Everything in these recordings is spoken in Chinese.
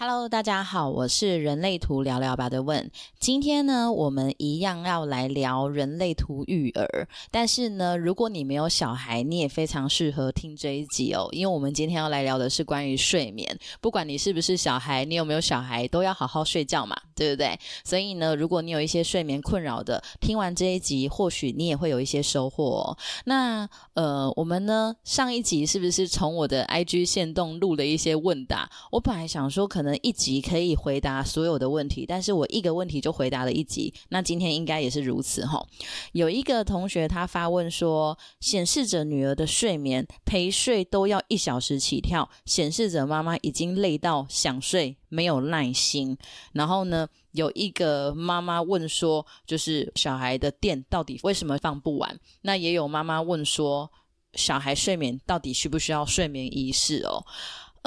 Hello，大家好，我是人类图聊聊吧的问。今天呢，我们一样要来聊人类图育儿。但是呢，如果你没有小孩，你也非常适合听这一集哦，因为我们今天要来聊的是关于睡眠。不管你是不是小孩，你有没有小孩，都要好好睡觉嘛，对不对？所以呢，如果你有一些睡眠困扰的，听完这一集，或许你也会有一些收获。哦。那呃，我们呢，上一集是不是从我的 IG 线动录了一些问答？我本来想说可能。一集可以回答所有的问题，但是我一个问题就回答了一集。那今天应该也是如此哈。有一个同学他发问说，显示着女儿的睡眠陪睡都要一小时起跳，显示着妈妈已经累到想睡，没有耐心。然后呢，有一个妈妈问说，就是小孩的电到底为什么放不完？那也有妈妈问说，小孩睡眠到底需不需要睡眠仪式哦？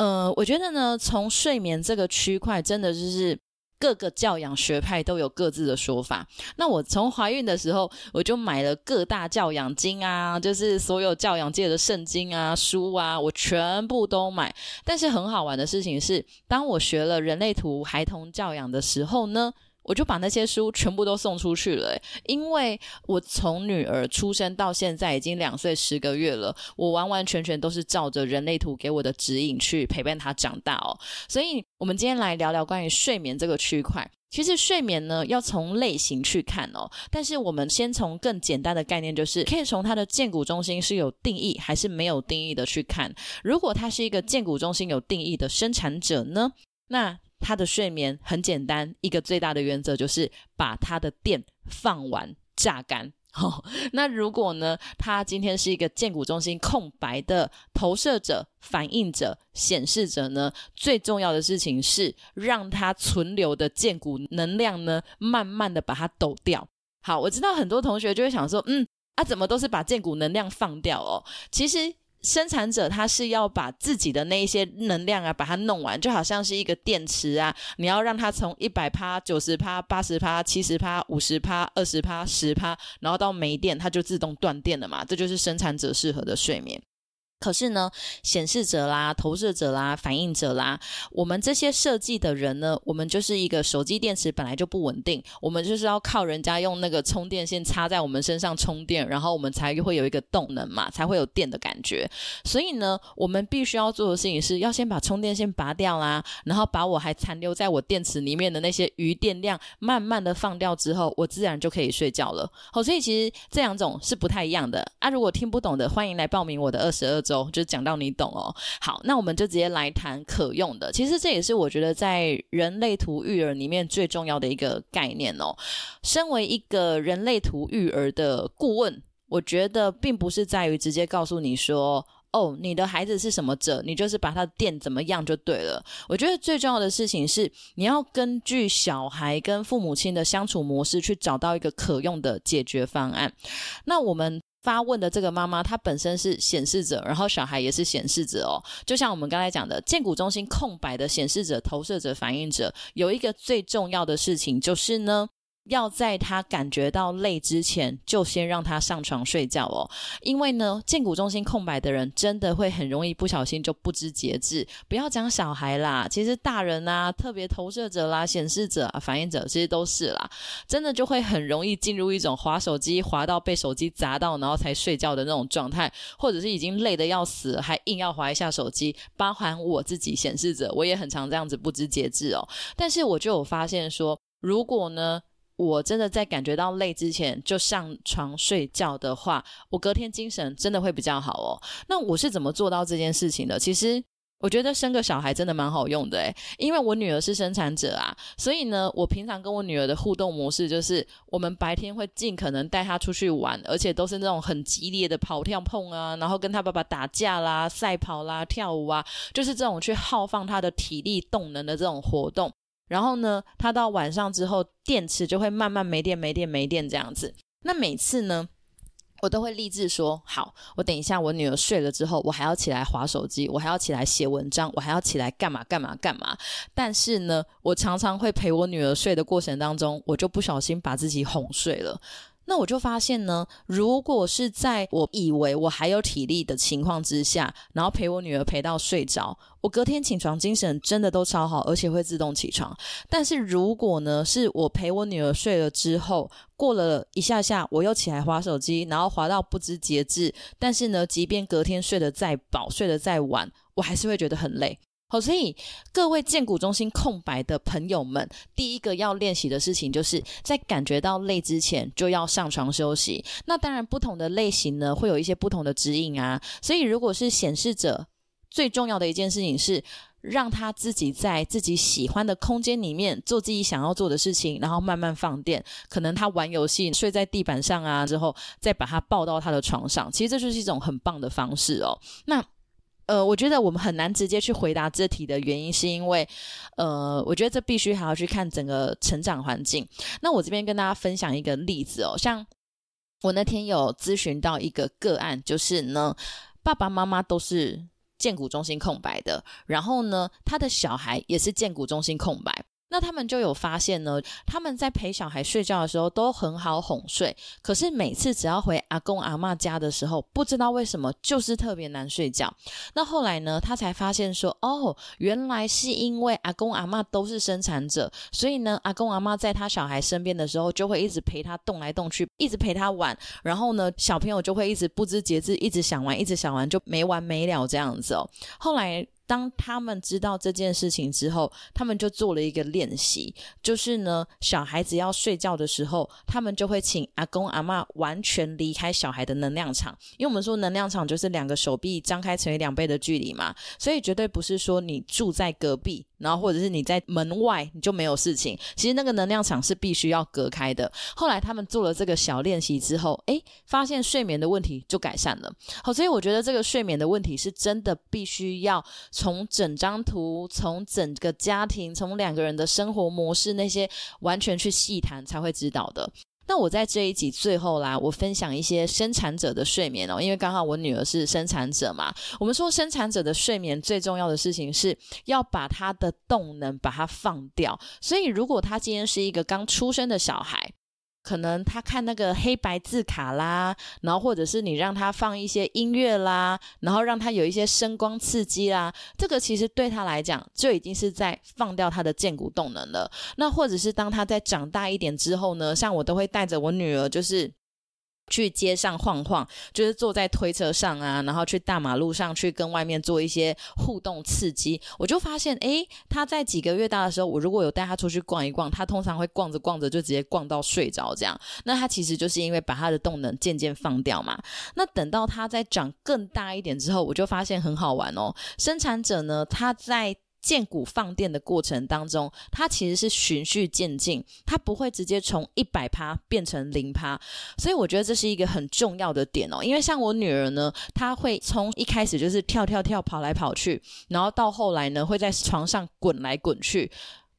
呃，我觉得呢，从睡眠这个区块，真的就是各个教养学派都有各自的说法。那我从怀孕的时候，我就买了各大教养经啊，就是所有教养界的圣经啊、书啊，我全部都买。但是很好玩的事情是，当我学了人类图孩童教养的时候呢。我就把那些书全部都送出去了，因为我从女儿出生到现在已经两岁十个月了，我完完全全都是照着人类图给我的指引去陪伴她长大哦。所以，我们今天来聊聊关于睡眠这个区块。其实睡眠呢，要从类型去看哦。但是我们先从更简单的概念，就是可以从它的建骨中心是有定义还是没有定义的去看。如果它是一个建骨中心有定义的生产者呢，那他的睡眠很简单，一个最大的原则就是把他的电放完、榨干。好，那如果呢，他今天是一个建骨中心空白的投射者、反应者、显示者呢？最重要的事情是让他存留的建骨能量呢，慢慢的把它抖掉。好，我知道很多同学就会想说，嗯，啊，怎么都是把建骨能量放掉哦？其实。生产者他是要把自己的那一些能量啊，把它弄完，就好像是一个电池啊，你要让它从一百趴、九十趴、八十趴、七十趴、五十趴、二十趴、十趴，然后到没电，它就自动断电了嘛。这就是生产者适合的睡眠。可是呢，显示者啦、投射者啦、反应者啦，我们这些设计的人呢，我们就是一个手机电池本来就不稳定，我们就是要靠人家用那个充电线插在我们身上充电，然后我们才会有一个动能嘛，才会有电的感觉。所以呢，我们必须要做的事情是要先把充电线拔掉啦，然后把我还残留在我电池里面的那些余电量慢慢的放掉之后，我自然就可以睡觉了。好，所以其实这两种是不太一样的啊。如果听不懂的，欢迎来报名我的二十二。就讲到你懂哦。好，那我们就直接来谈可用的。其实这也是我觉得在人类图育儿里面最重要的一个概念哦。身为一个人类图育儿的顾问，我觉得并不是在于直接告诉你说，哦，你的孩子是什么者，你就是把他的电怎么样就对了。我觉得最重要的事情是，你要根据小孩跟父母亲的相处模式去找到一个可用的解决方案。那我们。发问的这个妈妈，她本身是显示者，然后小孩也是显示者哦。就像我们刚才讲的，建骨中心空白的显示者、投射者、反应者，有一个最重要的事情就是呢。要在他感觉到累之前，就先让他上床睡觉哦。因为呢，建骨中心空白的人，真的会很容易不小心就不知节制。不要讲小孩啦，其实大人啊，特别投射者啦、显示者、反应者，其实都是啦。真的就会很容易进入一种滑手机滑到被手机砸到，然后才睡觉的那种状态，或者是已经累得要死，还硬要滑一下手机。包含我自己显示者，我也很常这样子不知节制哦。但是我就有发现说，如果呢？我真的在感觉到累之前就上床睡觉的话，我隔天精神真的会比较好哦。那我是怎么做到这件事情的？其实我觉得生个小孩真的蛮好用的诶，因为我女儿是生产者啊，所以呢，我平常跟我女儿的互动模式就是，我们白天会尽可能带她出去玩，而且都是那种很激烈的跑跳碰啊，然后跟她爸爸打架啦、赛跑啦、跳舞啊，就是这种去耗放她的体力动能的这种活动。然后呢，他到晚上之后，电池就会慢慢没电、没电、没电这样子。那每次呢，我都会立志说：好，我等一下我女儿睡了之后，我还要起来划手机，我还要起来写文章，我还要起来干嘛干嘛干嘛。但是呢，我常常会陪我女儿睡的过程当中，我就不小心把自己哄睡了。那我就发现呢，如果是在我以为我还有体力的情况之下，然后陪我女儿陪到睡着，我隔天起床精神真的都超好，而且会自动起床。但是如果呢，是我陪我女儿睡了之后，过了一下下，我又起来划手机，然后划到不知节制，但是呢，即便隔天睡得再饱，睡得再晚，我还是会觉得很累。好，所以各位建股中心空白的朋友们，第一个要练习的事情，就是在感觉到累之前，就要上床休息。那当然，不同的类型呢，会有一些不同的指引啊。所以，如果是显示者，最重要的一件事情是，让他自己在自己喜欢的空间里面做自己想要做的事情，然后慢慢放电。可能他玩游戏睡在地板上啊，之后再把他抱到他的床上。其实这就是一种很棒的方式哦。那。呃，我觉得我们很难直接去回答这题的原因，是因为，呃，我觉得这必须还要去看整个成长环境。那我这边跟大家分享一个例子哦，像我那天有咨询到一个个案，就是呢，爸爸妈妈都是建股中心空白的，然后呢，他的小孩也是建股中心空白。那他们就有发现呢，他们在陪小孩睡觉的时候都很好哄睡，可是每次只要回阿公阿妈家的时候，不知道为什么就是特别难睡觉。那后来呢，他才发现说，哦，原来是因为阿公阿妈都是生产者，所以呢，阿公阿妈在他小孩身边的时候，就会一直陪他动来动去，一直陪他玩，然后呢，小朋友就会一直不知节制，一直想玩，一直想玩，就没完没了这样子哦。后来。当他们知道这件事情之后，他们就做了一个练习，就是呢，小孩子要睡觉的时候，他们就会请阿公阿妈完全离开小孩的能量场，因为我们说能量场就是两个手臂张开成为两倍的距离嘛，所以绝对不是说你住在隔壁。然后或者是你在门外，你就没有事情。其实那个能量场是必须要隔开的。后来他们做了这个小练习之后，诶，发现睡眠的问题就改善了。好，所以我觉得这个睡眠的问题是真的必须要从整张图、从整个家庭、从两个人的生活模式那些完全去细谈才会知道的。那我在这一集最后啦，我分享一些生产者的睡眠哦，因为刚好我女儿是生产者嘛。我们说生产者的睡眠最重要的事情是要把他的动能把它放掉，所以如果他今天是一个刚出生的小孩。可能他看那个黑白字卡啦，然后或者是你让他放一些音乐啦，然后让他有一些声光刺激啦，这个其实对他来讲就已经是在放掉他的健骨动能了。那或者是当他在长大一点之后呢，像我都会带着我女儿，就是。去街上晃晃，就是坐在推车上啊，然后去大马路上去跟外面做一些互动刺激。我就发现，诶，他在几个月大的时候，我如果有带他出去逛一逛，他通常会逛着逛着就直接逛到睡着这样。那他其实就是因为把他的动能渐渐放掉嘛。那等到他在长更大一点之后，我就发现很好玩哦。生产者呢，他在。建股放电的过程当中，它其实是循序渐进，它不会直接从一百趴变成零趴，所以我觉得这是一个很重要的点哦。因为像我女儿呢，她会从一开始就是跳跳跳跑来跑去，然后到后来呢会在床上滚来滚去，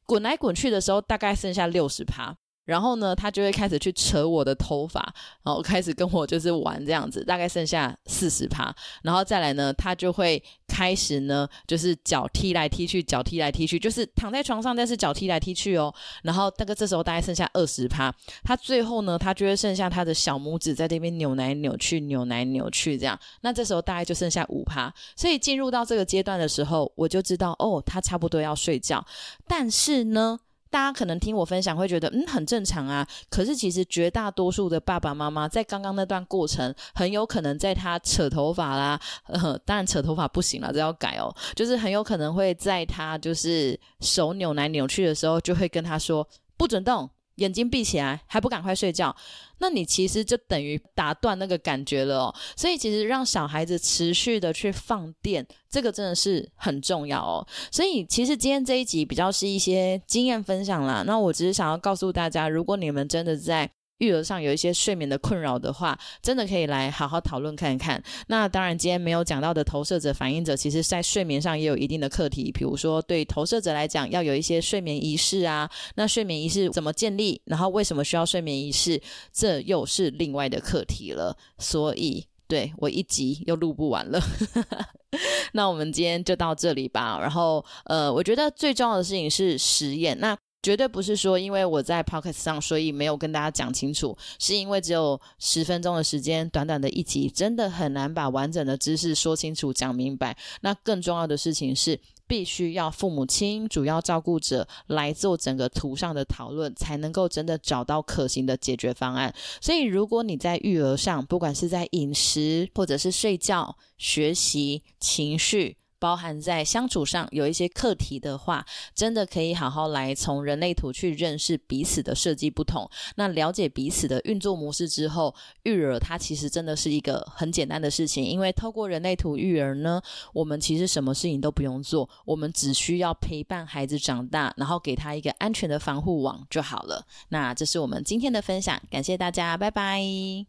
滚来滚去的时候大概剩下六十趴。然后呢，他就会开始去扯我的头发，然后开始跟我就是玩这样子，大概剩下四十趴，然后再来呢，他就会开始呢，就是脚踢来踢去，脚踢来踢去，就是躺在床上，但是脚踢来踢去哦。然后那个这时候大概剩下二十趴，他最后呢，他就会剩下他的小拇指在那边扭来扭去，扭来扭去这样。那这时候大概就剩下五趴，所以进入到这个阶段的时候，我就知道哦，他差不多要睡觉，但是呢。大家可能听我分享会觉得，嗯，很正常啊。可是其实绝大多数的爸爸妈妈在刚刚那段过程，很有可能在他扯头发啦，呃，当然扯头发不行了，这要改哦。就是很有可能会在他就是手扭来扭去的时候，就会跟他说不准动。眼睛闭起来，还不赶快睡觉？那你其实就等于打断那个感觉了哦。所以其实让小孩子持续的去放电，这个真的是很重要哦。所以其实今天这一集比较是一些经验分享啦。那我只是想要告诉大家，如果你们真的在。育儿上有一些睡眠的困扰的话，真的可以来好好讨论看看。那当然，今天没有讲到的投射者、反应者，其实在睡眠上也有一定的课题。比如说，对投射者来讲，要有一些睡眠仪式啊。那睡眠仪式怎么建立？然后为什么需要睡眠仪式？这又是另外的课题了。所以，对我一集又录不完了。那我们今天就到这里吧。然后，呃，我觉得最重要的事情是实验。那绝对不是说因为我在 podcast 上，所以没有跟大家讲清楚，是因为只有十分钟的时间，短短的一集，真的很难把完整的知识说清楚、讲明白。那更重要的事情是，必须要父母亲、主要照顾者来做整个图上的讨论，才能够真的找到可行的解决方案。所以，如果你在育儿上，不管是在饮食，或者是睡觉、学习、情绪，包含在相处上有一些课题的话，真的可以好好来从人类图去认识彼此的设计不同。那了解彼此的运作模式之后，育儿它其实真的是一个很简单的事情。因为透过人类图育儿呢，我们其实什么事情都不用做，我们只需要陪伴孩子长大，然后给他一个安全的防护网就好了。那这是我们今天的分享，感谢大家，拜拜。